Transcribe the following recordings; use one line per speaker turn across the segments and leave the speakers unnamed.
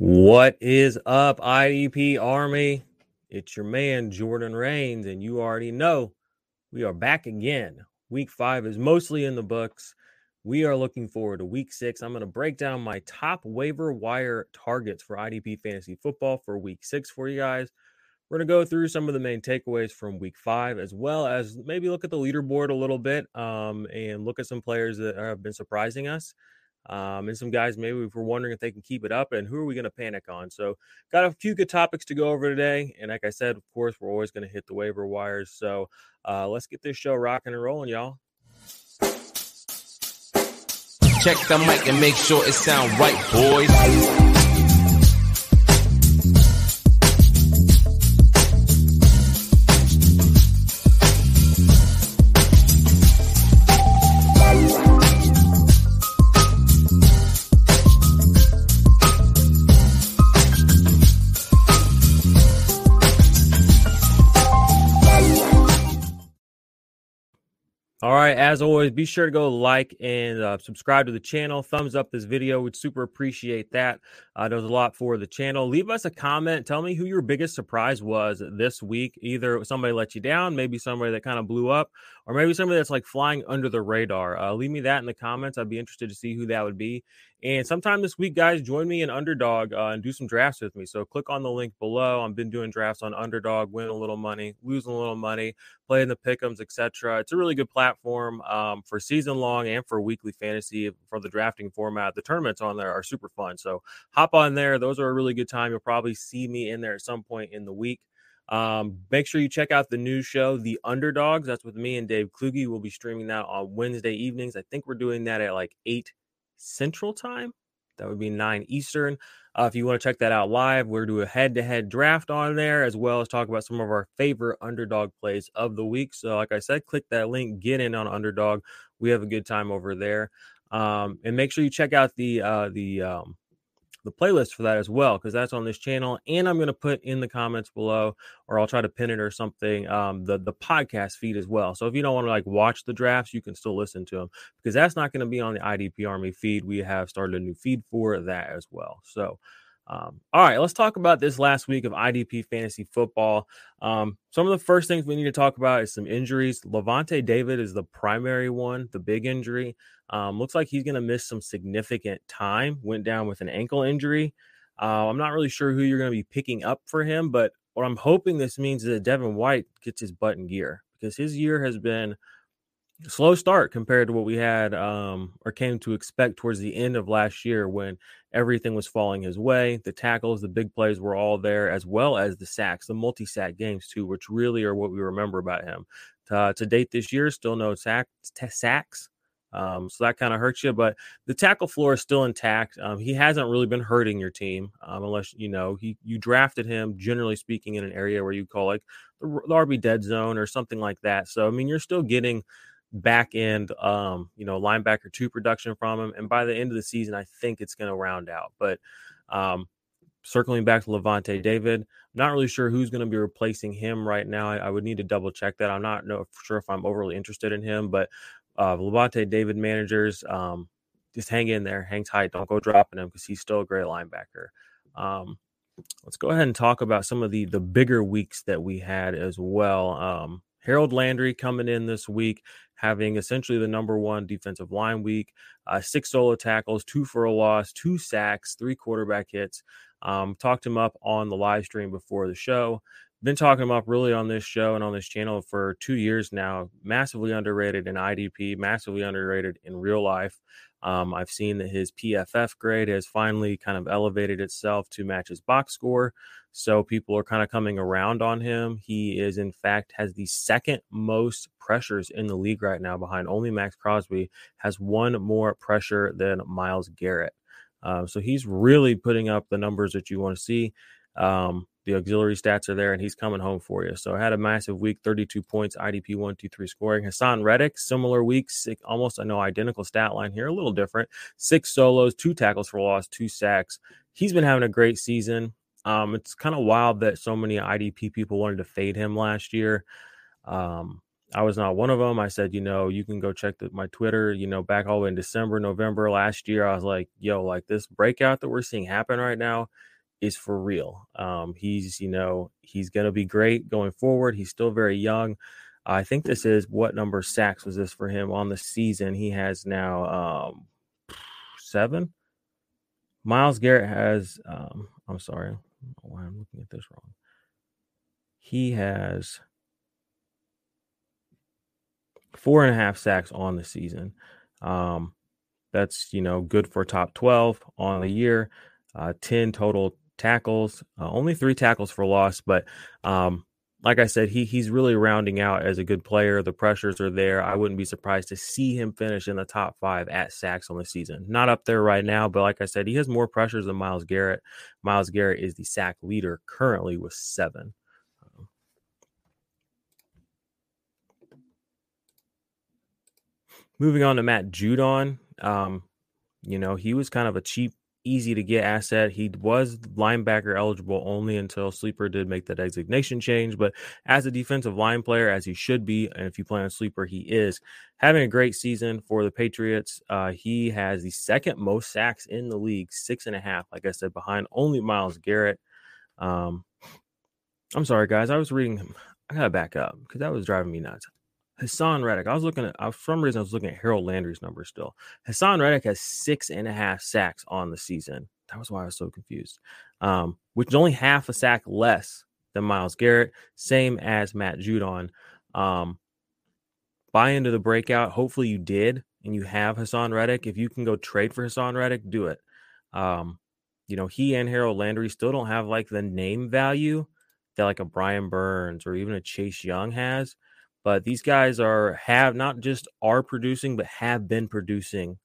What is up, IDP Army? It's your man, Jordan Rains, and you already know we are back again. Week five is mostly in the books. We are looking forward to week six. I'm going to break down my top waiver wire targets for IDP fantasy football for week six for you guys. We're going to go through some of the main takeaways from week five, as well as maybe look at the leaderboard a little bit um, and look at some players that have been surprising us um, and some guys maybe we're wondering if they can keep it up and who are we going to panic on. So, got a few good topics to go over today. And like I said, of course, we're always going to hit the waiver wires. So, uh, let's get this show rocking and rolling, y'all.
Check the mic and make sure it sound right, boys.
All right, as always, be sure to go like and uh, subscribe to the channel. Thumbs up this video. We'd super appreciate that. Uh, does a lot for the channel. Leave us a comment. Tell me who your biggest surprise was this week. Either somebody let you down, maybe somebody that kind of blew up, or maybe somebody that's like flying under the radar. Uh, leave me that in the comments. I'd be interested to see who that would be. And sometime this week, guys, join me in Underdog uh, and do some drafts with me. So click on the link below. I've been doing drafts on Underdog, win a little money, losing a little money, playing the pickums, etc. It's a really good platform um, for season long and for weekly fantasy for the drafting format. The tournaments on there are super fun. So hop on there. Those are a really good time. You'll probably see me in there at some point in the week. Um, make sure you check out the new show, The Underdogs. That's with me and Dave Kluge. We'll be streaming that on Wednesday evenings. I think we're doing that at like 8 Central Time. That would be 9 Eastern. Uh, if you want to check that out live, we're doing a head to head draft on there, as well as talk about some of our favorite underdog plays of the week. So, like I said, click that link, get in on underdog. We have a good time over there. Um, and make sure you check out the uh, the um, the playlist for that as well because that's on this channel and i'm going to put in the comments below or i'll try to pin it or something um, the the podcast feed as well. So if you don't want to like watch the drafts you can still listen to them because that's not going to be on the idp army feed. We have started a new feed for that as well. So um, all right, let's talk about this last week of IDP fantasy football. Um, some of the first things we need to talk about is some injuries. Lavonte David is the primary one, the big injury. Um, looks like he's going to miss some significant time. Went down with an ankle injury. Uh, I'm not really sure who you're going to be picking up for him, but what I'm hoping this means is that Devin White gets his butt in gear because his year has been slow start compared to what we had um, or came to expect towards the end of last year when everything was falling his way. The tackles, the big plays were all there, as well as the sacks, the multi sack games, too, which really are what we remember about him. Uh, to date this year, still no sack, t- sacks. Um, so that kind of hurts you, but the tackle floor is still intact. Um, he hasn't really been hurting your team, um, unless you know he you drafted him. Generally speaking, in an area where you call like the, the RB dead zone or something like that. So I mean, you're still getting back end, um, you know, linebacker two production from him. And by the end of the season, I think it's going to round out. But um, circling back to Lavonte David, I'm not really sure who's going to be replacing him right now. I, I, would need to double check that. I'm not know, sure if I'm overly interested in him, but uh, Lavonte David managers, um, just hang in there, hang tight, don't go dropping him because he's still a great linebacker. Um, let's go ahead and talk about some of the the bigger weeks that we had as well. Um, Harold Landry coming in this week, having essentially the number one defensive line week, uh, six solo tackles, two for a loss, two sacks, three quarterback hits. Um, talked him up on the live stream before the show. Been talking him up really on this show and on this channel for two years now. Massively underrated in IDP, massively underrated in real life. Um, I've seen that his PFF grade has finally kind of elevated itself to match his box score. So people are kind of coming around on him. He is, in fact, has the second most pressures in the league right now, behind only Maxx Crosby, has one more pressure than Myles Garrett. Uh, so he's really putting up the numbers that you want to see. Um, the auxiliary stats are there, and he's coming home for you. So I had a massive week, 32 points, IDP one, two, three scoring. Haason Reddick, similar week, six, almost I know identical stat line here, a little different. Six solos, two tackles for loss, two sacks. He's been having a great season. Um, it's kind of wild that so many IDP people wanted to fade him last year. Um, I was not one of them. I said, you know, you can go check the, my Twitter, you know, back all the way in December, November last year. I was like, yo, like this breakout that we're seeing happen right now is for real. Um, he's, you know, he's going to be great going forward. He's still very young. I think this is what number sacks was this for him on the season? He has now um, seven. Myles Garrett has, um, I'm sorry, why I'm looking at this wrong. He has four and a half sacks on the season. Um, that's you know good for top 12 on the year. Uh, 10 total tackles, uh, only three tackles for loss, but um, like I said, he he's really rounding out as a good player. The pressures are there. I wouldn't be surprised to see him finish in the top five at sacks on the season. Not up there right now, but like I said, he has more pressures than Myles Garrett. Myles Garrett is the sack leader currently with seven. Moving on to Matt Judon. Um, you know, he was kind of a cheap, easy to get asset. He was linebacker eligible only until Sleeper did make the designation change. But as a defensive line player, as he should be, and if you play on Sleeper, he is having a great season for the Patriots. Uh, he has the second most sacks in the league, six and a half, like I said, behind only Myles Garrett. Um, I'm sorry, guys. I was reading. I gotta back up because that was driving me nuts. Haason Reddick. I was looking at, for some reason, I was looking at Harold Landry's number still. Haason Reddick has six and a half sacks on the season. That was why I was so confused. Um, which is only half a sack less than Myles Garrett, same as Matt Judon. Um, buy into the breakout. Hopefully you did, and you have Haason Reddick. If you can go trade for Haason Reddick, do it. Um, you know, he and Harold Landry still don't have like the name value that like a Brian Burns or even a Chase Young has. But these guys are have not just are producing, but have been producing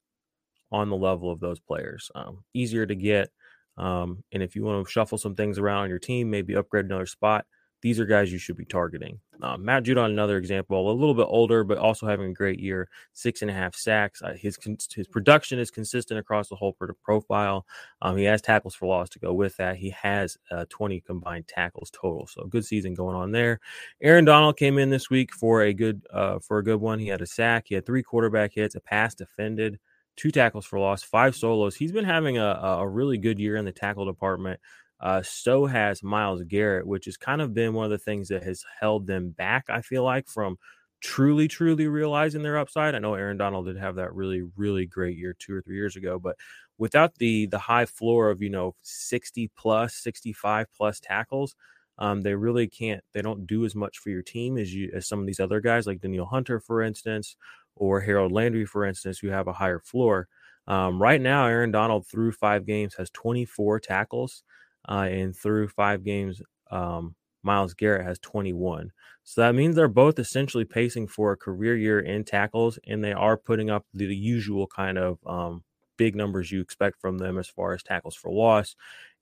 on the level of those players. Um, easier to get. Um, and if you want to shuffle some things around on your team, maybe upgrade another spot, these are guys you should be targeting. Uh, Matt Judon, another example, a little bit older, but also having a great year, six and a half sacks. Uh, his his production is consistent across the whole profile. Um, he has tackles for loss to go with that. He has uh, 20 combined tackles total, so good season going on there. Aaron Donald came in this week for a good uh, for a good one. He had a sack, he had three quarterback hits, a pass defended two tackles for loss, five solos. He's been having a, a really good year in the tackle department. Uh, so has Myles Garrett, which has kind of been one of the things that has held them back, I feel like, from truly, truly realizing their upside. I know Aaron Donald did have that really, really great year two or three years ago, but without the the high floor of, you know, 60 plus, 65 plus tackles, um, they really can't, they don't do as much for your team as you as some of these other guys, like Danielle Hunter, for instance, or Harold Landry, for instance, who have a higher floor. Um, right now, Aaron Donald through five games has 24 tackles uh, and through five games, um, Myles Garrett has 21. So that means they're both essentially pacing for a career year in tackles, and they are putting up the, the usual kind of um, big numbers you expect from them as far as tackles for loss.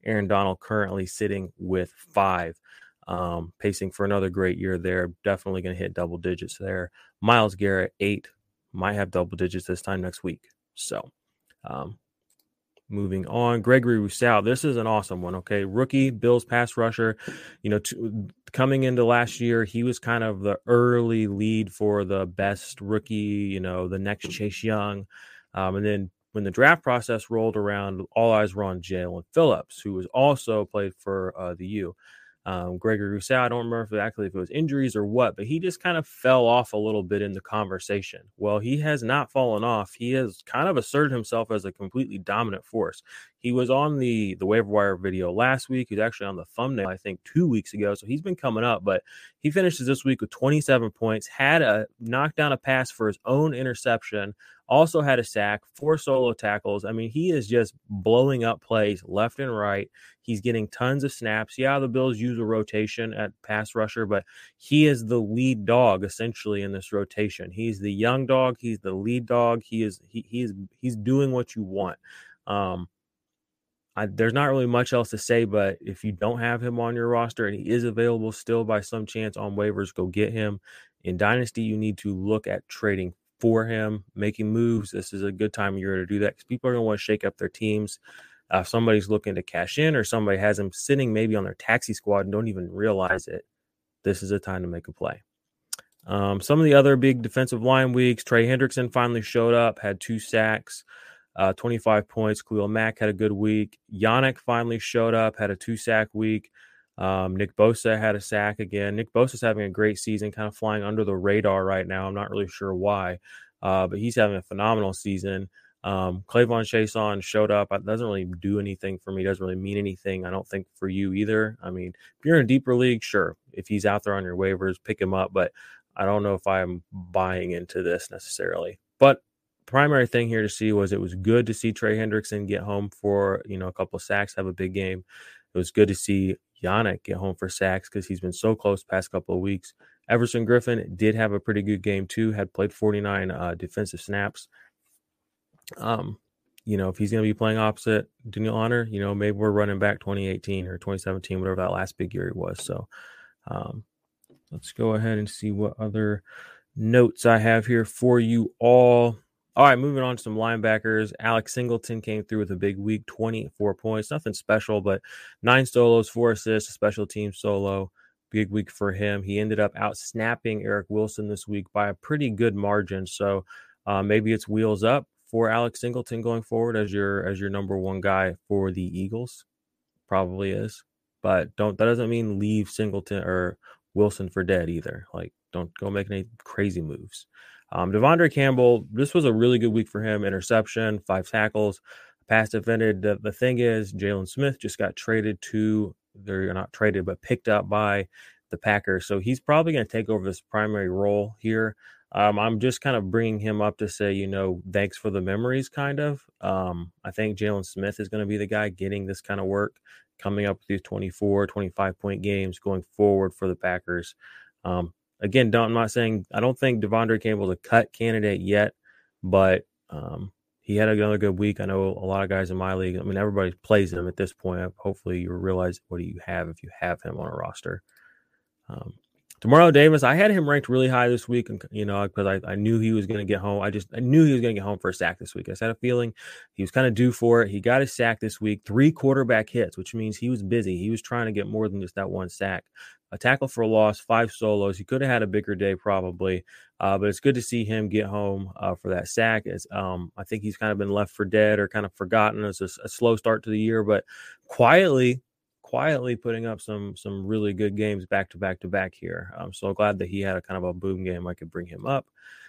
Aaron Donald currently sitting with five, um, pacing for another great year there. Definitely going to hit double digits there. Myles Garrett, eight, might have double digits this time next week. So, um, Moving on, Gregory Rousseau. This is an awesome one. Okay, rookie Bills pass rusher. You know, to, coming into last year, he was kind of the early lead for the best rookie. You know, the next Chase Young, um, and then when the draft process rolled around, all eyes were on Jaelan Phillips, who was also played for uh, the U. Um, Gregory Rousseau, I don't remember exactly if it was injuries or what, but he just kind of fell off a little bit in the conversation. Well, he has not fallen off. He has kind of asserted himself as a completely dominant force. He was on the the waiver wire video last week. He's actually on the thumbnail, I think, two weeks ago. So he's been coming up, but he finishes this week with 27 points, had a knocked down a pass for his own interception, also had a sack, four solo tackles. I mean, he is just blowing up plays left and right. He's getting tons of snaps. Yeah, the Bills use a rotation at pass rusher, but he is the lead dog essentially in this rotation. He's the young dog. He's the lead dog. He is he he's he's doing what you want. Um, I, there's not really much else to say, but if you don't have him on your roster and he is available still by some chance on waivers, go get him. In Dynasty, you need to look at trading for him, making moves. This is a good time of year to do that because people are going to want to shake up their teams. Uh, if somebody's looking to cash in or somebody has him sitting maybe on their taxi squad and don't even realize it, this is a time to make a play. Um, some of the other big defensive line weeks, Trey Hendrickson finally showed up, had two sacks, uh, 25 points. Khalil Mack had a good week. Yannick finally showed up, had a two sack week. Um, Nick Bosa had a sack again. Nick Bosa's having a great season, kind of flying under the radar right now. I'm not really sure why, uh, but he's having a phenomenal season. Um, K'Lavon Chaisson showed up. It doesn't really do anything for me. Doesn't really mean anything. I don't think for you either. I mean, if you're in a deeper league, sure. If he's out there on your waivers, pick him up. But I don't know if I'm buying into this necessarily. But primary thing here to see was it was good to see Trey Hendrickson get home for you know a couple sacks, have a big game. It was good to see Yannick get home for sacks because he's been so close past couple of weeks. Everson Griffen did have a pretty good game too. Had played 49 uh, defensive snaps. Um, you know, if he's going to be playing opposite Danielle Hunter, you know, maybe we're running back 2018 or 2017, whatever that last big year was. So, um, let's go ahead and see what other notes I have here for you all. All right, moving on to some linebackers. Alex Singleton came through with a big week, 24 points. Nothing special, but nine solos, four assists, a special team solo. Big week for him. He ended up out snapping Eric Wilson this week by a pretty good margin. So uh, maybe it's wheels up for Alex Singleton going forward as your as your number one guy for the Eagles. Probably is, but don't that doesn't mean leave Singleton or Wilson for dead either. Like don't go make any crazy moves. Um, De'Vondre Campbell, this was a really good week for him. Interception, five tackles, pass defended. The, the thing is, Jaylon Smith just got traded to, they're not traded, but picked up by the Packers. So he's probably going to take over this primary role here. Um, I'm just kind of bringing him up to say, you know, thanks for the memories, kind of. Um, I think Jaylon Smith is going to be the guy getting this kind of work, coming up with these 24, 25 point games going forward for the Packers. Um, again, don't, I'm not saying I don't think De'Vondre Campbell's a cut candidate yet, but um, he had another good week. I know a lot of guys in my league. I mean, everybody plays him at this point. Hopefully, you realize what do you have if you have him on a roster. Um, Demario Davis, I had him ranked really high this week, and you know, because I, I knew he was going to get home. I just I knew he was going to get home for a sack this week. I had a feeling he was kind of due for it. He got his sack this week, three quarterback hits, which means he was busy. He was trying to get more than just that one sack. A tackle for a loss, five solos. He could have had a bigger day probably, uh, but it's good to see him get home uh, for that sack. As um, I think he's kind of been left for dead or kind of forgotten as a, a slow start to the year, but quietly quietly putting up some some really good games back to back to back here. I'm so glad that he had a kind of a boom game. I could bring him up.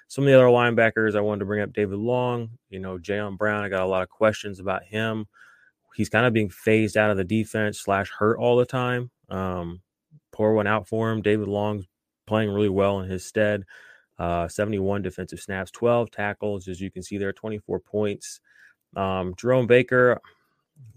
Some of the other linebackers I wanted to bring up David Long, you know, Jayon Brown. I got a lot of questions about him. He's kind of being phased out of the defense slash hurt all the time. Um, pour one out for him. David Long's playing really well in his stead. Uh, 71 defensive snaps, 12 tackles, as you can see there, 24 points. Um, Jerome Baker,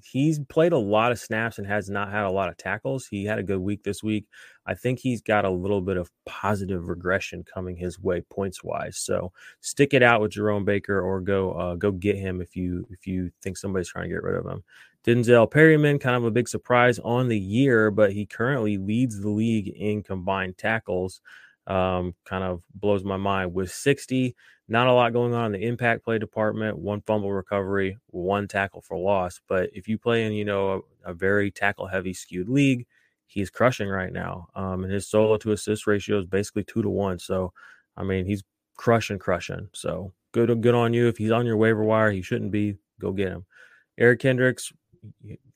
he's played a lot of snaps and has not had a lot of tackles. He had a good week this week. I think he's got a little bit of positive regression coming his way points wise. So stick it out with Jerome Baker or go uh, go get him if you if you think somebody's trying to get rid of him. Denzel Perryman, kind of a big surprise on the year, but he currently leads the league in combined tackles. Um, kind of blows my mind with 60. Not a lot going on in the impact play department. One fumble recovery, one tackle for loss. But if you play in, you know, a, a very tackle heavy skewed league, he's crushing right now. Um, and his solo to assist ratio is basically two to one. So, I mean, he's crushing, crushing. So good good on you. If he's on your waiver wire, he shouldn't be. Go get him. Eric Kendricks,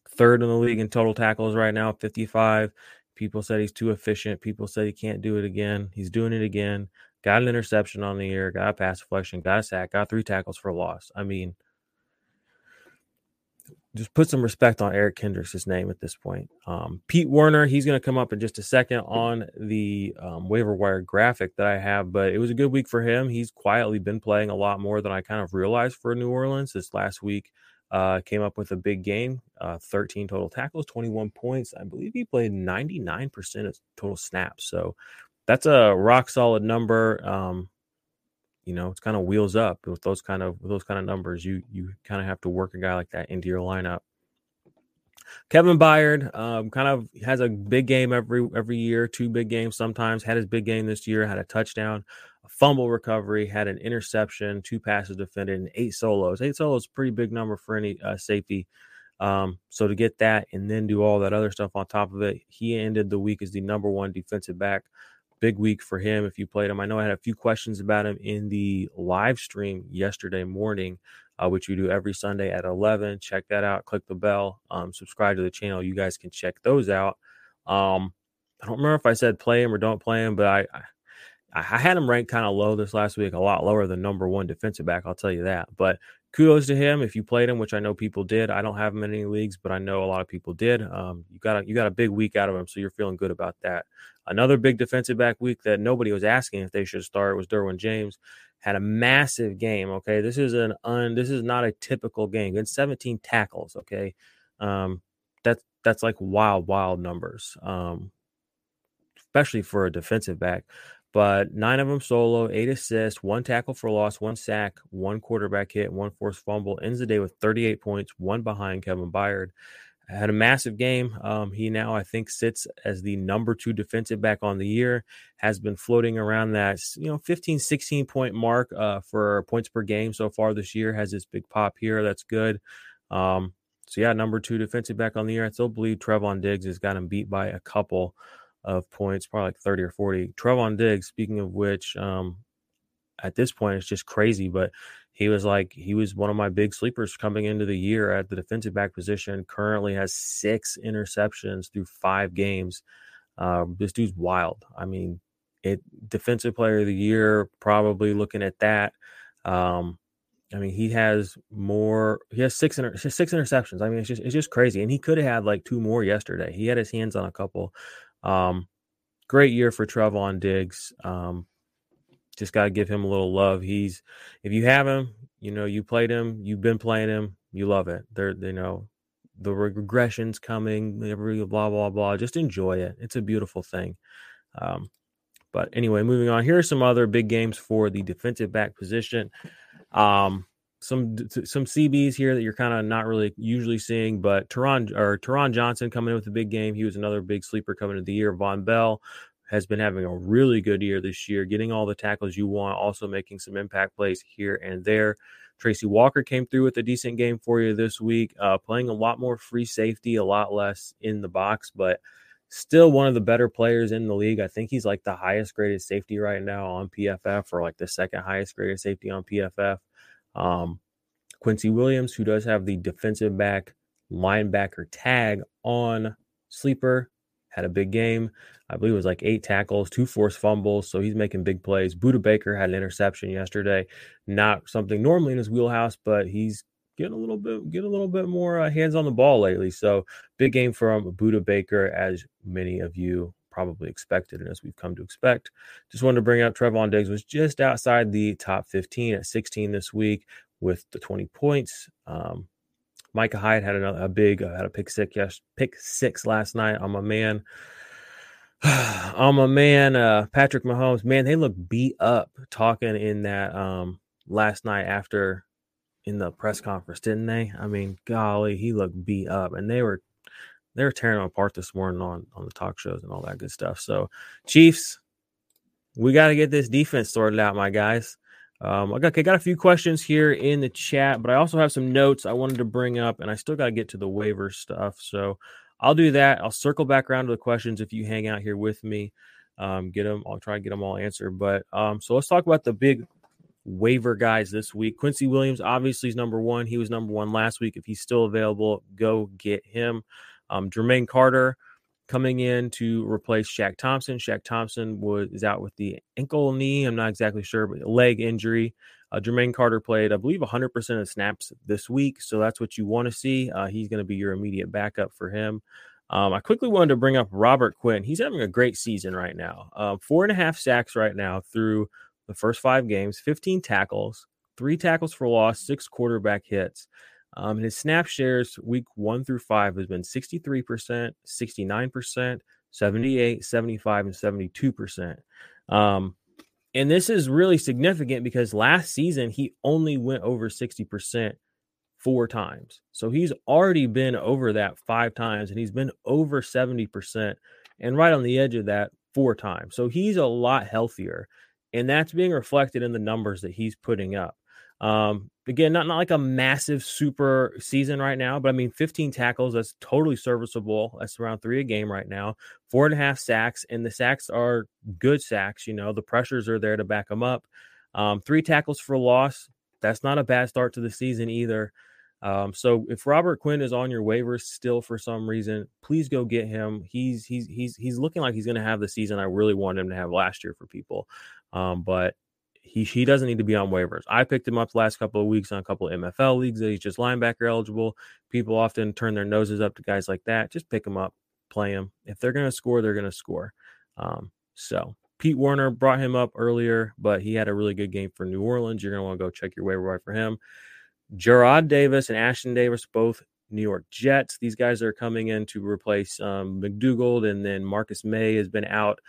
third in the league in total tackles right now, 55. People said he's too efficient. People said he can't do it again. He's doing it again. Got an interception on the year, got a pass deflection, got a sack, got three tackles for loss. I mean, just put some respect on Eric Kendricks' name at this point. Um, Pete Werner, he's going to come up in just a second on the um, waiver wire graphic that I have, but it was a good week for him. He's quietly been playing a lot more than I kind of realized for New Orleans. This last week, uh, came up with a big game, uh, 13 total tackles, 21 points. I believe he played 99% of total snaps. So that's a rock solid number. Um, you know, it's kind of wheels up with those kind of with those kind of numbers. You you kind of have to work a guy like that into your lineup. Kevin Byard um, kind of has a big game every every year, two big games sometimes. Had his big game this year, had a touchdown, a fumble recovery, had an interception, two passes defended, and eight solos. Eight solos, pretty big number for any uh, safety. Um, so to get that and then do all that other stuff on top of it, he ended the week as the number one defensive back big week for him if you played him. I know I had a few questions about him in the live stream yesterday morning, uh, which we do every Sunday at 11. Check that out. Click the bell. Um, subscribe to the channel. You guys can check those out. Um, I don't remember if I said play him or don't play him, but I, I I had him ranked kind of low this last week, a lot lower than number one defensive back. I'll tell you that. But kudos to him if you played him, which I know people did. I don't have him in any leagues, but I know a lot of people did. Um, you got a, you got a big week out of him, so you're feeling good about that. Another big defensive back week that nobody was asking if they should start was Derwin James. Had a massive game. Okay, this is an un. This is not a typical game. And 17 tackles. Okay, um, that's that's like wild, wild numbers. Um, especially for a defensive back but nine of them solo, eight assists, one tackle for loss, one sack, one quarterback hit, one forced fumble. Ends the day with 38 points, one behind Kevin Byard. Had a massive game. Um, he now, I think, sits as the number two defensive back on the year. Has been floating around that, you know, 15, 16 point mark uh, for points per game so far this year. Has this big pop here. That's good. Um, so yeah, number two defensive back on the year. I still believe Trevon Diggs has got him beat by a couple of points, probably like 30 or 40. Trevon Diggs, speaking of which, um, at this point, it's just crazy, but he was like, he was one of my big sleepers coming into the year at the defensive back position. Currently has six interceptions through five games. Uh, this dude's wild. I mean, it defensive player of the year, probably looking at that. Um, I mean, he has more. He has six inter, six interceptions. I mean, it's just it's just crazy. And he could have had like two more yesterday. He had his hands on a couple. Um, great year for Trevon Diggs. Um, just got to give him a little love. He's if you have him, you know, you played him, you've been playing him, you love it. They're you know, the regressions coming, every blah blah blah. Just enjoy it. It's a beautiful thing. Um, but anyway, moving on. Here are some other big games for the defensive back position. Um, some some CBs here that you're kind of not really usually seeing, but Taron or Taron Johnson coming in with a big game. He was another big sleeper coming into the year. Vonn Bell has been having a really good year this year, getting all the tackles you want, also making some impact plays here and there. Tracy Walker came through with a decent game for you this week, uh, playing a lot more free safety, a lot less in the box, but still one of the better players in the league. I think he's like the highest graded safety right now on PFF, or like the second highest graded safety on PFF. Um, Quincy Williams, who does have the defensive back linebacker tag on sleeper, had a big game. I believe it was like eight tackles, two forced fumbles. So he's making big plays. Budda Baker had an interception yesterday. Not something normally in his wheelhouse, but he's getting a little bit get a little bit more uh, hands on the ball lately. So big game from Budda Baker, as many of you probably expected and as we've come to expect. Just wanted to bring up Trevon Diggs was just outside the top 15 at 16 this week with the 20 points. Um, Micah Hyde had a, a big uh, had a pick six yes pick six last night. I'm a man. I'm a man. Uh, Patrick Mahomes. Man, they look beat up talking in that um last night after in the press conference, didn't they? I mean, golly, he looked beat up, and they were they were tearing them apart this morning on on the talk shows and all that good stuff. So, Chiefs, we got to get this defense sorted out, my guys. Um, I got, I got a few questions here in the chat, but I also have some notes I wanted to bring up, and I still got to get to the waiver stuff. So I'll do that. I'll circle back around to the questions if you hang out here with me. Um, get them. I'll try to get them all answered. But um, so let's talk about the big waiver guys this week. Quincy Williams obviously is number one. He was number one last week. If he's still available, go get him. Um, Jermaine Carter coming in to replace Shaq Thompson. Shaq Thompson was is out with the ankle knee. I'm not exactly sure, but leg injury. Uh, Jermaine Carter played, I believe, 100% of snaps this week. So that's what you want to see. Uh, he's going to be your immediate backup for him. Um, I quickly wanted to bring up Robert Quinn. He's having a great season right now. Um, four and a half sacks right now through the first five games, 15 tackles, three tackles for loss, six quarterback hits. Um, and his snap shares week one through five has been 63%, 69%, 78, 75, and 72%. Um, and this is really significant because last season he only went over 60% four times. So he's already been over that five times and he's been over 70% and right on the edge of that four times. So he's a lot healthier. And that's being reflected in the numbers that he's putting up. Um, again, not, not like a massive super season right now, but I mean, 15 tackles, that's totally serviceable. That's around three a game right now. Four and a half sacks, and the sacks are good sacks. You know, the pressures are there to back them up. Um, three tackles for loss, that's not a bad start to the season either. Um, so if Robert Quinn is on your waivers still for some reason, please go get him. He's he's he's he's looking like he's going to have the season I really wanted him to have last year for people. Um, but he he doesn't need to be on waivers. I picked him up the last couple of weeks on a couple of MFL leagues that he's just linebacker eligible. People often turn their noses up to guys like that. Just pick him up, play him. If they're going to score, they're going to score. Um, so Pete Werner brought him up earlier, but he had a really good game for New Orleans. You're going to want to go check your waiver wire for him. Jarrad Davis and Ashtyn Davis, both New York Jets. These guys are coming in to replace um, McDougald, and then Marcus Maye has been out.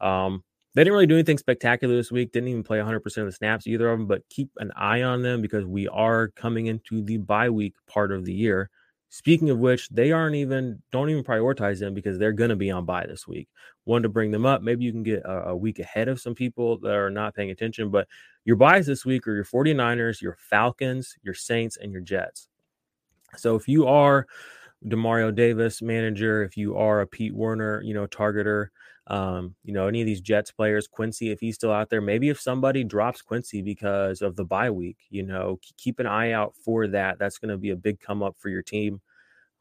Um, they didn't really do anything spectacular this week. Didn't even play 100% of the snaps, either of them, but keep an eye on them because we are coming into the bye week part of the year. Speaking of which, they aren't even, don't even prioritize them because they're going to be on bye this week. One to bring them up. Maybe you can get a, a week ahead of some people that are not paying attention, but your buys this week are your 49ers, your Falcons, your Saints, and your Jets. So if you are Demario Davis manager, if you are a Pete Werner, you know, targeter, um, you know, any of these Jets players, Quincy, if he's still out there, maybe if somebody drops Quincy because of the bye week, you know, keep an eye out for that. That's going to be a big come up for your team.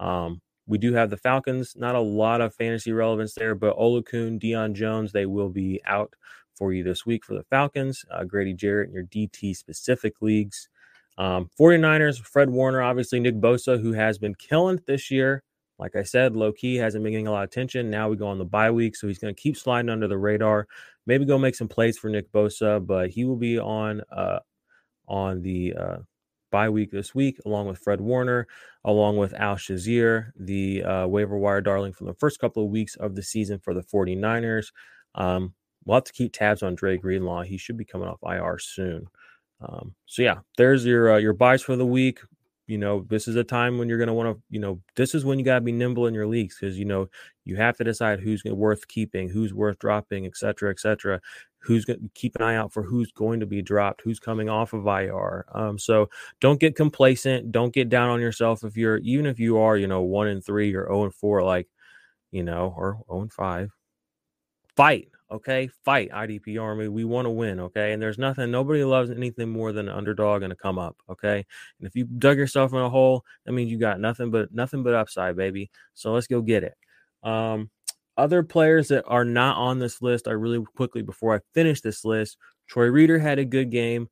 Um, we do have the Falcons, not a lot of fantasy relevance there, but Oluokun, Deion Jones, they will be out for you this week for the Falcons. Uh, Grady Jarrett in your DT specific leagues. Um, 49ers, Fred Warner, obviously Nick Bosa, who has been killing this year. Like I said, low key hasn't been getting a lot of attention. Now we go on the bye week, so he's going to keep sliding under the radar. Maybe go make some plays for Nick Bosa, but he will be on uh, on the uh, bye week this week, along with Fred Warner, along with Al-Shaair, the uh, waiver wire darling from the first couple of weeks of the season for the 49ers. Um, we'll have to keep tabs on Dre Greenlaw. He should be coming off IR soon. Um, so yeah, there's your uh, your buys for the week you know, this is a time when you're going to want to, you know, this is when you got to be nimble in your leagues because, you know, you have to decide who's worth keeping, who's worth dropping, et cetera, et cetera. Who's going to keep an eye out for who's going to be dropped, who's coming off of IR. Um, so don't get complacent. Don't get down on yourself if you're, even if you are, you know, one and three or 0 and four, like, you know, or 0 and five. Fight Okay, fight IDP Army. We want to win. Okay, and there's nothing. Nobody loves anything more than an underdog and a come up. Okay, and if you dug yourself in a hole, that means you got nothing but nothing but upside, baby. So let's go get it. Um, other players that are not on this list, I really quickly before I finish this list. Troy Reeder had a good game.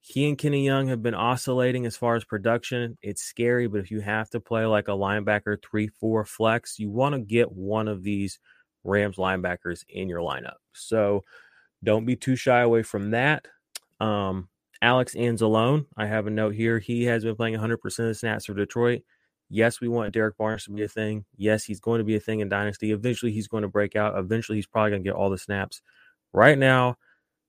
He and Kenny Young have been oscillating as far as production. It's scary, but if you have to play like a linebacker three four flex, you want to get one of these Rams linebackers in your lineup. So don't be too shy away from that. Um, Alex Anzalone, I have a note here. He has been playing 100% of the snaps for Detroit. Yes, we want Derrick Barnes to be a thing. Yes, he's going to be a thing in Dynasty. Eventually, he's going to break out. Eventually, he's probably going to get all the snaps. Right now,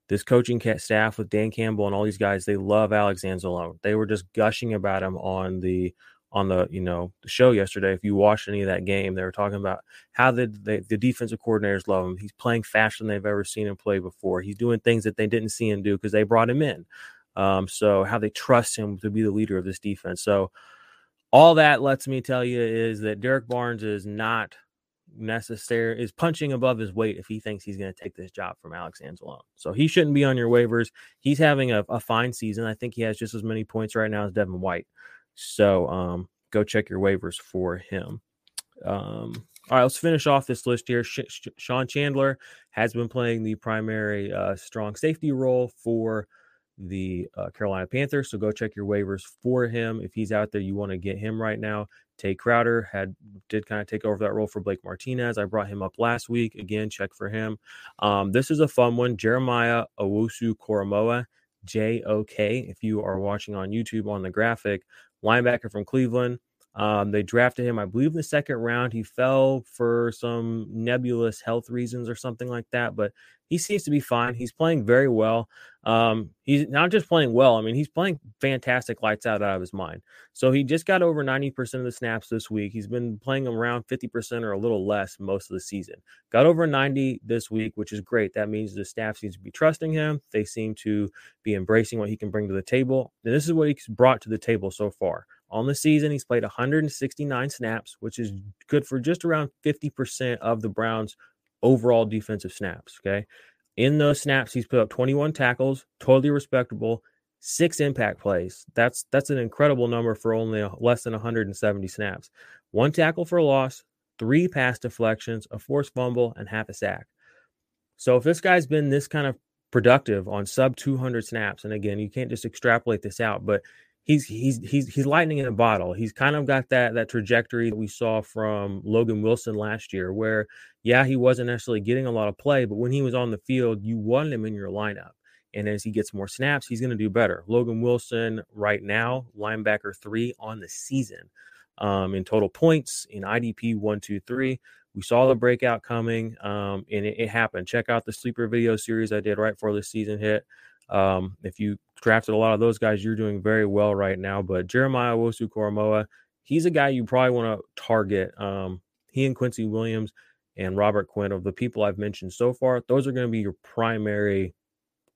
this coaching staff with Dan Campbell and all these guys, they love Alex Anzalone. They were just gushing about him on the on the you know the show yesterday. If you watched any of that game, they were talking about how the the, defensive coordinators love him. He's playing faster than they've ever seen him play before. He's doing things that they didn't see him do because they brought him in. Um, so how they trust him to be the leader of this defense. So all that lets me tell you is that Derrick Barnes is not necessary is punching above his weight if he thinks he's going to take this job from Alex Anzalone. So he shouldn't be on your waivers. He's having a, a, fine season. I think he has just as many points right now as Devin White. So um, go check your waivers for him. Um, all right, let's finish off this list here. Sh- Sh- Sean Chandler has been playing the primary uh, strong safety role for the uh, Carolina Panthers. So go check your waivers for him. If he's out there, you want to get him right now. Tae Crowder had did kind of take over that role for Blake Martinez. I brought him up last week. Again, check for him. Um, this is a fun one. Jeremiah Owusu Koramoah, J O K. If you are watching on YouTube on the graphic, linebacker from Cleveland. Um, they drafted him, I believe, in the second round. He fell for some nebulous health reasons or something like that, but he seems to be fine. He's playing very well. Um, he's not just playing well. I mean, he's playing fantastic, lights out out of his mind. So he just got over 90% of the snaps this week. He's been playing around 50% or a little less most of the season. Got over 90 this week, which is great. That means the staff seems to be trusting him. They seem to be embracing what he can bring to the table. And this is what he's brought to the table so far. On the season, he's played 169 snaps, which is good for just around 50% of the Browns' overall defensive snaps. Okay. In those snaps, he's put up 21 tackles, totally respectable, six impact plays. That's that's an incredible number for only a, less than 170 snaps. One tackle for a loss, three pass deflections, a forced fumble, and half a sack. So if this guy's been this kind of productive on sub 200 snaps, and again, you can't just extrapolate this out, but he's he's he's he's lightning in a bottle. He's kind of got that that trajectory that we saw from Logan Wilson last year, where yeah, he wasn't necessarily getting a lot of play, but when he was on the field, you wanted him in your lineup. And as he gets more snaps, he's going to do better. Logan Wilson, right now, linebacker three on the season um, in total points in IDP one, two, three. We saw the breakout coming, um, and it, it, happened. Check out the sleeper video series I did right before the season hit. Um, if you drafted a lot of those guys, you're doing very well right now. But Jeremiah Owusu Koramoah, he's a guy you probably want to target. Um, he and Quincy Williams and Robert Quinn of the people I've mentioned so far, those are going to be your primary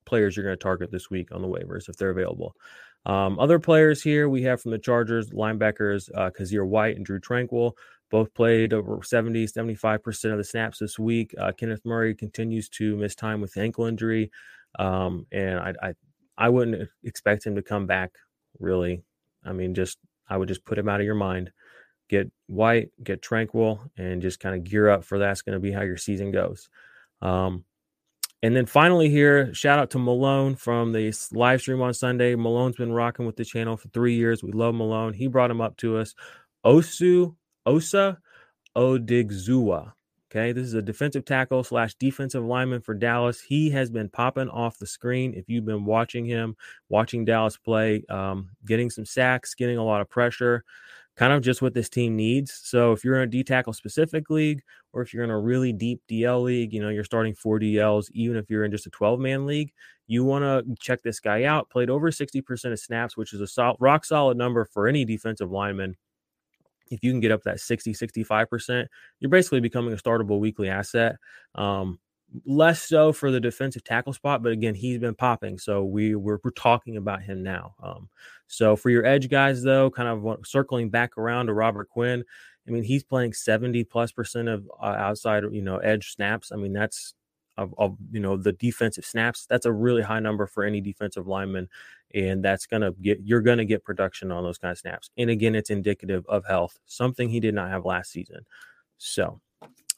players you're going to target this week on the waivers if they're available. Um, other players here we have from the Chargers, linebackers uh, Kyzir White and Drue Tranquill. Both played over 70, 75% of the snaps this week. Uh, Kenneth Murray continues to miss time with ankle injury. Um, and I, I, I wouldn't expect him to come back really. I mean, just I would just put him out of your mind. Get White, get Tranquill, and just kind of gear up for that's going to be how your season goes. Um, and then finally, here, shout out to Malone from the live stream on Sunday. Malone's been rocking with the channel for three years. We love Malone. He brought him up to us. Osu Osa Odighizuwa Okay, this is a defensive tackle slash defensive lineman for Dallas. He has been popping off the screen. If you've been watching him, watching Dallas play, um, getting some sacks, getting a lot of pressure, kind of just what this team needs. So if you're in a D tackle specific league, or if you're in a really deep DL league, you know you're starting four DLs. Even if you're in just a 12 man league, you want to check this guy out. Played over 60% of snaps, which is a sol- rock solid number for any defensive lineman if you can get up that 60 65% you're basically becoming a startable weekly asset um, less so for the defensive tackle spot but again he's been popping so we we're, we're talking about him now um, so for your edge guys though kind of circling back around to robert quinn i mean he's playing 70 plus percent of uh, outside you know edge snaps i mean that's of, of you know the defensive snaps that's a really high number for any defensive lineman and that's to get you're to get production on those kind of snaps. And again, it's indicative of health, something he did not have last season. So,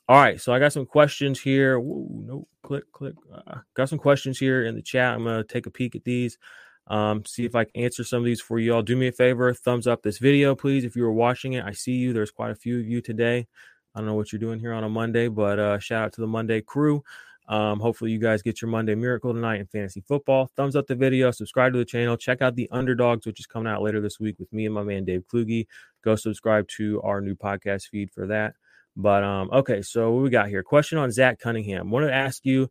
all right, so I got some questions here. Whoa, no, click, click. Uh, got some questions here in the chat. I'm to take a peek at these. Um, see if I can answer some of these for you all. Do me a favor, thumbs up this video, please. If you were watching it, I see you. There's quite a few of you today. I don't know what you're doing here on a Monday, but uh, shout out to the Monday crew. Um, hopefully, you guys get your Monday miracle tonight in fantasy football. Thumbs up the video, subscribe to the channel, check out the underdogs, which is coming out later this week with me and my man Dave Kluge. Go subscribe to our new podcast feed for that. But um, okay, so what we got here? Question on Zach Cunningham. Wanted to ask you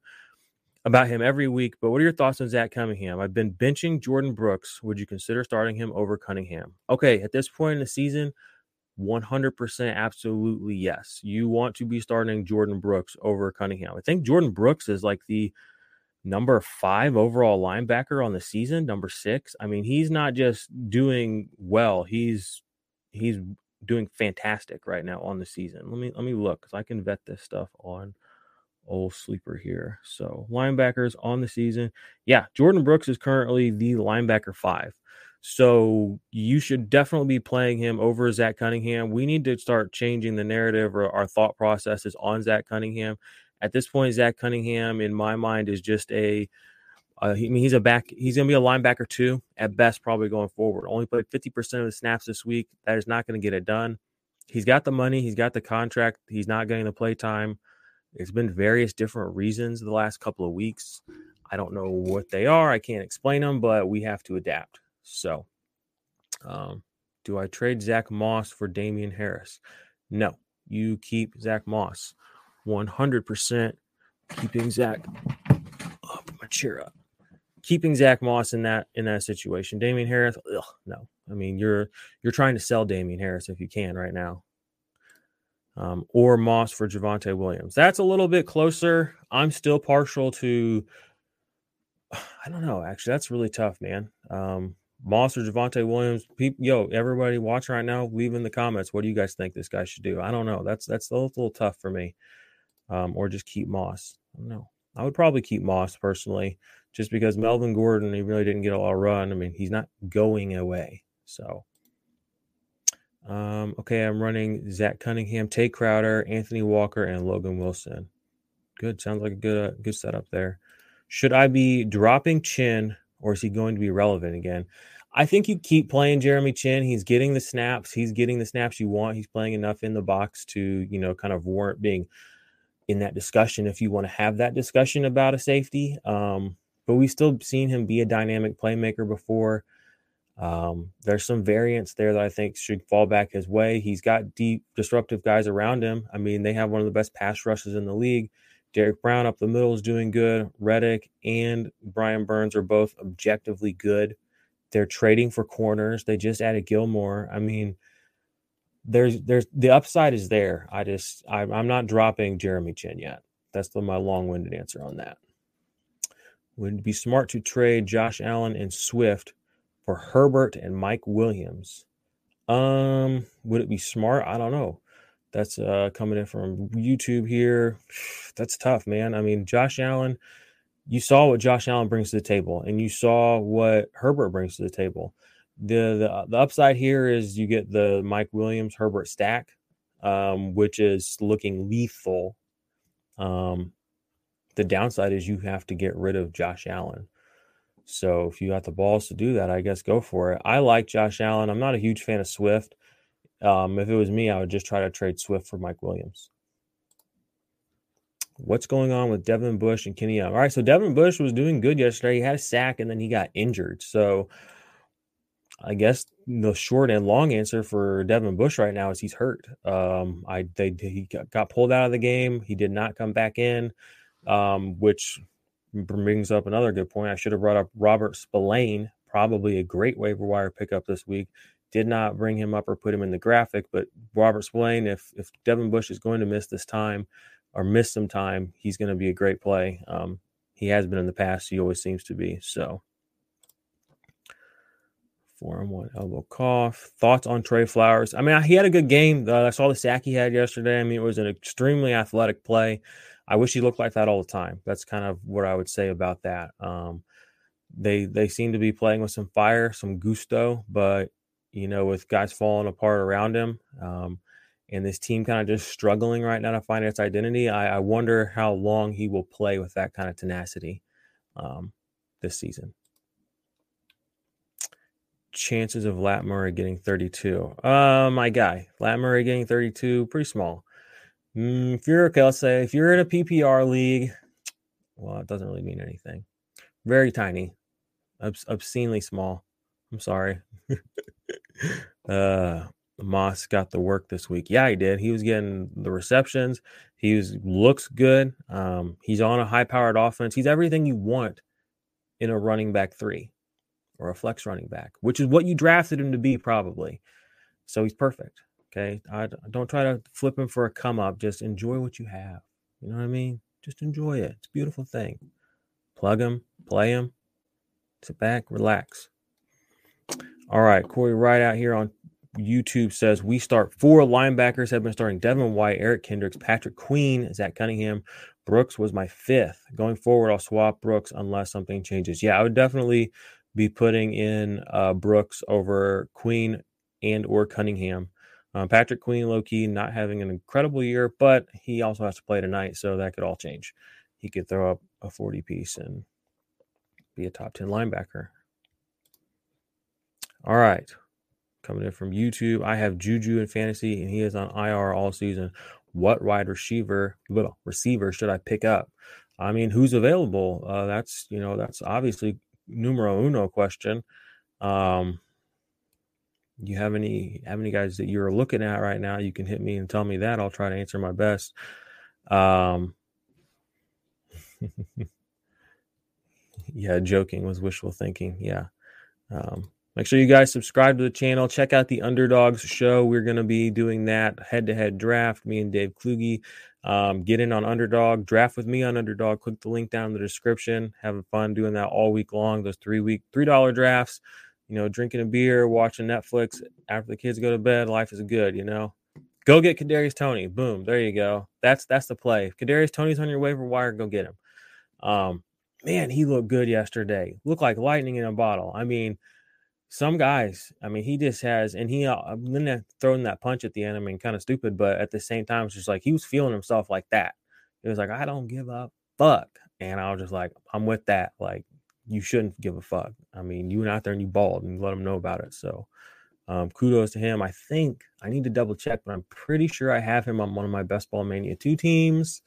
about him every week, but what are your thoughts on Zach Cunningham? I've been benching Jordyn Brooks. Would you consider starting him over Cunningham? Okay, at this point in the season, 100% absolutely yes. You want to be starting Jordyn Brooks over Cunningham. I think Jordyn Brooks is like the number five overall linebacker on the season, number six. I mean, he's not just doing well, he's he's doing fantastic right now on the season. Let me let me look because I can vet this stuff on old sleeper here. So linebackers on the season. Yeah, Jordyn Brooks is currently the linebacker five. So you should definitely be playing him over Zach Cunningham. We need to start changing the narrative or our thought processes on Zach Cunningham. At this point, Zach Cunningham, in my mind, is just a uh, he, I mean, he's a back. He's going to be a linebacker too, at best, probably going forward. Only played fifty percent of the snaps this week. That is not going to get it done. He's got the money. He's got the contract. He's not getting the play time. It's been various different reasons the last couple of weeks. I don't know what they are. I can't explain them, but we have to adapt. So, um, do I trade Zach Moss for Damien Harris? No, you keep Zach Moss. 100% keeping Zach. Put my chair up. Keeping Zach Moss in that in that situation. Damien Harris, ugh, no. I mean, you're you're trying to sell Damien Harris if you can right now. Um, or Moss for Javonte Williams. That's a little bit closer. I'm still partial to. I don't know. Actually, that's really tough, man. Um, Moss or Javonte Williams. People, yo, everybody watch right now, leave in the comments. What do you guys think this guy should do? I don't know. That's that's a little, little tough for me. Um, or just keep Moss. I don't know. I would probably keep Moss personally, just because Melvin Gordon he really didn't get a lot of run. I mean, he's not going away. So, um, okay, I'm running Zach Cunningham, Tae Crowder, Anthony Walker, and Logan Wilson. Good. Sounds like a good uh, good setup there. Should I be dropping Chinn or is he going to be relevant again? I think you keep playing Jeremy Chinn. He's getting the snaps. He's getting the snaps you want. He's playing enough in the box to, you know, kind of warrant being in that discussion if you want to have that discussion about a safety. Um, but we've still seen him be a dynamic playmaker before. Um, there's some variants there that I think should fall back his way. He's got deep, disruptive guys around him. I mean, they have one of the best pass rushes in the league. Derrick Brown up the middle is doing good. Reddick and Brian Burns are both objectively good. They're trading for corners. They just added Gilmore. I mean, there's there's the upside is there. I just I'm, I'm not dropping Jeremy Chinn yet. That's the, my long-winded answer on that. Would it be smart to trade Josh Allen and Swift for Herbert and Mike Williams? Um, would it be smart? I don't know. That's uh, coming in from YouTube here. That's tough, man. I mean, Josh Allen, you saw what Josh Allen brings to the table, and you saw what Herbert brings to the table. The the, the upside here is you get the Mike Williams Herbert stack, um, which is looking lethal. Um, the downside is you have to get rid of Josh Allen. So if you got the balls to do that, I guess go for it. I like Josh Allen. I'm not a huge fan of Swift. Um, if it was me, I would just try to trade Swift for Mike Williams. What's going on with Devin Bush and Kenny Young? All right, so Devin Bush was doing good yesterday. He had a sack and then he got injured. So I guess the short and long answer for Devin Bush right now is he's hurt. Um, I they he got pulled out of the game. He did not come back in, um, which brings up another good point. I should have brought up Robert Spillane, probably a great waiver wire pickup this week did not bring him up or put him in the graphic. But Robert Spillane, if if Devin Bush is going to miss this time or miss some time, he's going to be a great play. Um, he has been in the past. He always seems to be. So four and one elbow cough. Thoughts on Trey Flowers? I mean, he had a good game. Uh, I saw the sack he had yesterday. I mean, it was an extremely athletic play. I wish he looked like that all the time. That's kind of what I would say about that. Um, they they seem to be playing with some fire, some gusto, but you know, with guys falling apart around him. Um, and this team kind of just struggling right now to find its identity. I, I, wonder how long he will play with that kind of tenacity um, this season. Chances of Lat Murray getting 32. Uh, my guy, Lat Murray getting 32, pretty small. Mm, if you're okay, let's say if you're in a PPR league, well, it doesn't really mean anything. Very tiny, obs- obscenely small. I'm sorry. uh, Moss got the work this week. Yeah, he did. He was getting the receptions. He was looks good. Um, he's on a high powered offense. He's everything you want in a running back three or a flex running back, which is what you drafted him to be probably. So he's perfect. Okay. I don't try to flip him for a come up. Just enjoy what you have. You know what I mean? Just enjoy it. It's a beautiful thing. Plug him, play him, sit back, relax. All right, Corey Wright out here on YouTube says we start four linebackers have been starting Devin White, Eric Kendricks, Patrick Queen, Zach Cunningham. Brooks was my fifth. Going forward, I'll swap Brooks unless something changes. Yeah, I would definitely be putting in uh, Brooks over Queen and or Cunningham. Um, Patrick Queen, low key, not having an incredible year, but he also has to play tonight, so that could all change. He could throw up a 40 piece and be a top 10 linebacker. All right. Coming in from YouTube, I have Juju in fantasy, and he is on IR all season. What wide receiver, little receiver, should I pick up? I mean, who's available? Uh, that's you know, that's obviously numero uno question. Um, you have any have any guys that you're looking at right now? You can hit me and tell me that. I'll try to answer my best. Um, yeah, joking was wishful thinking. Yeah. Um, make sure you guys subscribe to the channel. Check out the Underdogs show. We're going to be doing that head to head draft. Me and Dave Kluge. Um, get in on Underdog, draft with me on Underdog. Click the link down in the description. Having fun doing that all week long. Those three week, three dollar drafts. You know, drinking a beer, watching Netflix after the kids go to bed. Life is good. You know, go get Kadarius Toney. Boom, there you go. That's that's the play. If Kadarius Toney's on your waiver wire. Go get him. Um, man, he looked good yesterday. Looked like lightning in a bottle. I mean, some guys, I mean, he just has, and he, I'm then throwing that punch at the end, I mean, kind of stupid, but at the same time, it's just like he was feeling himself like that. It was like, I don't give a fuck. And I was just like, I'm with that. Like, you shouldn't give a fuck. I mean, you went out there and you balled and let him know about it. So, um, kudos to him. I think I need to double check, but I'm pretty sure I have him on one of my best ball mania two teams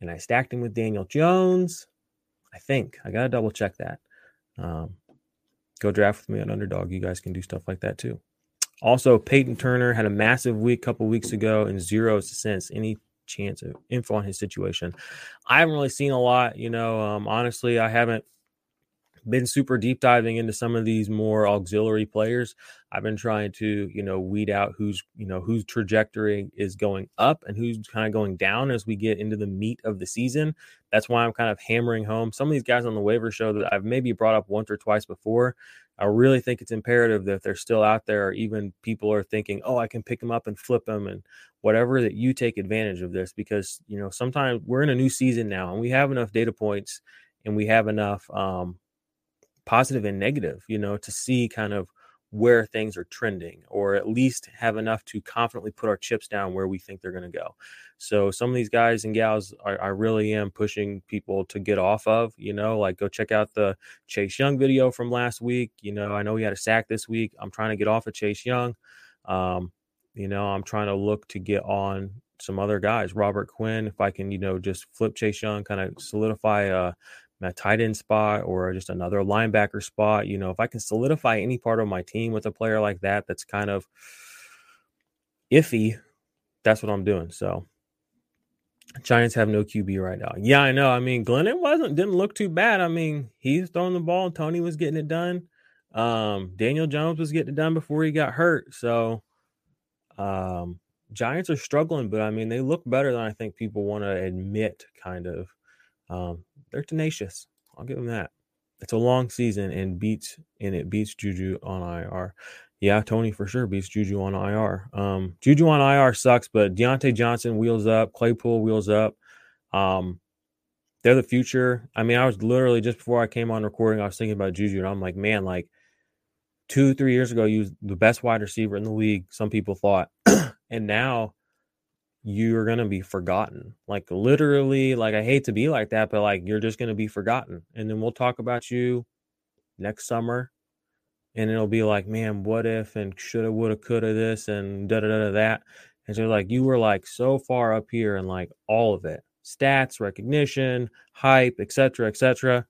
and I stacked him with Daniel Jones. I think I gotta double check that. Um, go draft with me on Underdog. You guys can do stuff like that too. Also, Peyton Turner had a massive week a couple weeks ago and zero since. Any chance of info on his situation? I haven't really seen a lot. You know, um, honestly, I haven't been super deep diving into some of these more auxiliary players. I've been trying to, you know, weed out who's, you know, whose trajectory is going up and who's kind of going down as we get into the meat of the season. That's why I'm kind of hammering home some of these guys on the waiver show that I've maybe brought up once or twice before. I really think it's imperative that if they're still out there, or even people are thinking, oh, I can pick them up and flip them and whatever, that you take advantage of this because, you know, sometimes we're in a new season now and we have enough data points and we have enough um, positive and negative, you know, to see kind of where things are trending or at least have enough to confidently put our chips down where we think they're going to go. So some of these guys and gals are, I really am pushing people to get off of, you know, like go check out the Chase Young video from last week. You know, I know he had a sack this week. I'm trying to get off of Chase Young. Um, you know, I'm trying to look to get on some other guys, Robert Quinn, if I can, you know, just flip Chase Young, kind of solidify a a tight end spot or just another linebacker spot. You know, if I can solidify any part of my team with a player like that, that's kind of iffy, that's what I'm doing. So Giants have no QB right now. Yeah, I know. I mean, Glennon wasn't didn't look too bad. I mean, he's throwing the ball. Toney was getting it done. Um, Daniel Jones was getting it done before he got hurt. So um Giants are struggling, but I mean they look better than I think people want to admit, kind of. Um, they're tenacious. I'll give them that. It's a long season and beats and it beats Juju on IR. Yeah, Toney for sure beats Juju on IR. Um, Juju on IR sucks, but Diontae Johnson wheels up, Claypool wheels up. Um, they're the future. I mean, I was literally just before I came on recording, I was thinking about Juju, and I'm like, man, like two, three years ago, you was the best wide receiver in the league. Some people thought, and now you're going to be forgotten. Like literally, like I hate to be like that, but like you're just going to be forgotten. And then we'll talk about you next summer and it'll be like, man, what if and shoulda, woulda, coulda this and da da da that. And so like you were like so far up here and like all of it. Stats, recognition, hype, etc., etc.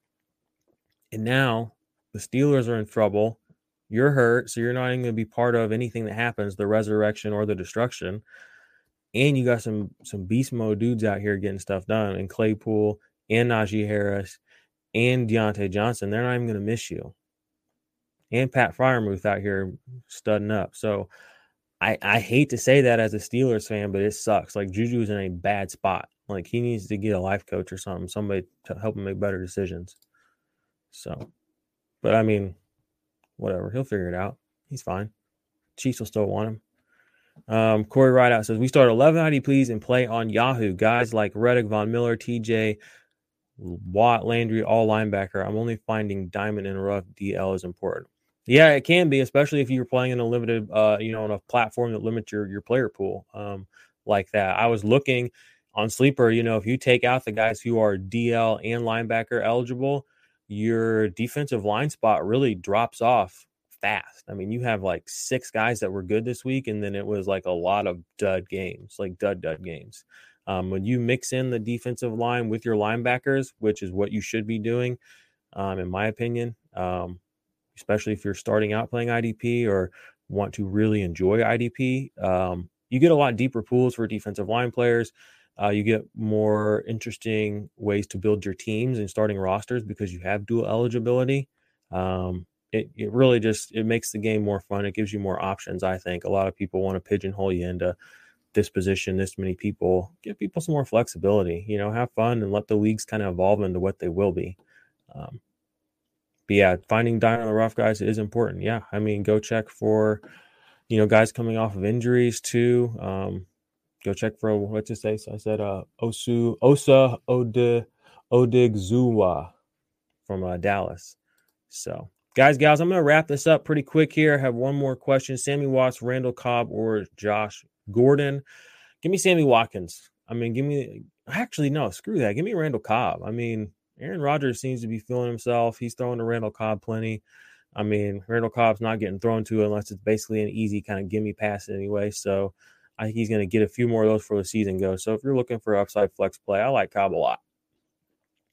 And now the Steelers are in trouble. You're hurt, so you're not even going to be part of anything that happens, the resurrection or the destruction and you got some some beast mode dudes out here getting stuff done, and Claypool and Najee Harris and Diontae Johnson. They're not even going to miss you. And Pat Freiermuth out here studding up. So I I hate to say that as a Steelers fan, but it sucks. Like Juju's in a bad spot. Like he needs to get a life coach or something, somebody to help him make better decisions. So, but I mean, whatever. He'll figure it out. He's fine. Chiefs will still want him. Um, Corey Rideout says we start 11 IDPs and play on Yahoo. Guys like Reddick, Von Miller, TJ, Watt, Landry, all linebacker. I'm only finding diamond and rough DL is important. Yeah, it can be, especially if you're playing in a limited, uh, you know, on a platform that limits your your player pool, um, like that. I was looking on Sleeper. You know, if you take out the guys who are DL and linebacker eligible, your defensive line spot really drops off fast. I mean, you have like six guys that were good this week, and then it was like a lot of dud games, like dud dud games. Um, when you mix in the defensive line with your linebackers, which is what you should be doing, um, in my opinion, um, especially if you're starting out playing IDP or want to really enjoy IDP, um, you get a lot deeper pools for defensive line players. Uh, you get more interesting ways to build your teams and starting rosters because you have dual eligibility. Um, it, it really just it makes the game more fun. It gives you more options. I think a lot of people want to pigeonhole you into this position, this many people. Give people some more flexibility. You know, have fun and let the leagues kind of evolve into what they will be. Um, but yeah, finding on the rough guys is important. Yeah, I mean, go check for you know guys coming off of injuries too. Um, go check for what to say. So I said uh, Osu Osa Ode Odighizuwa from uh, Dallas. So guys, gals, I'm gonna wrap this up pretty quick here. I have one more question: Sammy Watts, Randall Cobb, or Josh Gordon? Give me Sammy Watkins. I mean, give me actually no, screw that. Give me Randall Cobb. I mean, Aaron Rodgers seems to be feeling himself. He's throwing to Randall Cobb plenty. I mean, Randall Cobb's not getting thrown to unless it's basically an easy kind of gimme pass anyway. So I think he's going to get a few more of those for the season goes. So if you're looking for upside flex play, I like Cobb a lot.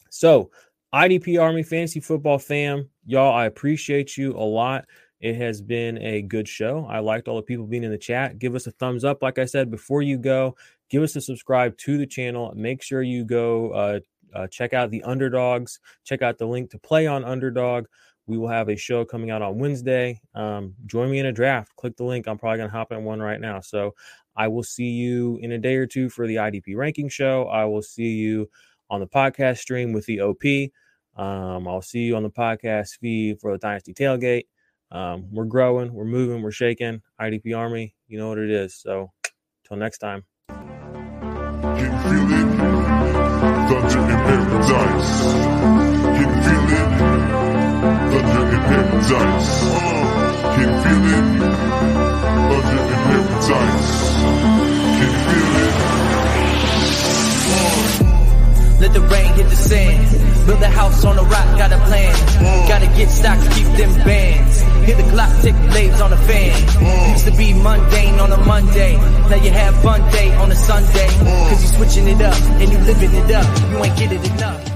So IDP Army Fantasy Football fam, y'all, I appreciate you a lot. It has been a good show. I liked all the people being in the chat. Give us a thumbs up. Like I said, before you go, give us a subscribe to the channel. Make sure you go uh, uh, check out the underdogs. Check out the link to play on underdog. We will have a show coming out on Wednesday. Um, join me in a draft. Click the link. I'm probably going to hop in one right now. So I will see you in a day or two for the IDP ranking show. I will see you on the podcast stream with the OP. Um, I'll see you on the podcast feed for the Dynasty Tailgate. Um, we're growing, we're moving, we're shaking. IDP Army, you know what it is. So, till next time.
Can feel it, thunder in paradise. Can feel it, thunder in paradise.
Let the rain hit the sand. Build a house on a rock, got a plan. Gotta get stocks, keep them bands. Hit the clock, tick blades on the fan. Used to be mundane on a Monday. Now you have fun day on a Sunday. Cause you switching it up and you living it up. You ain't getting enough.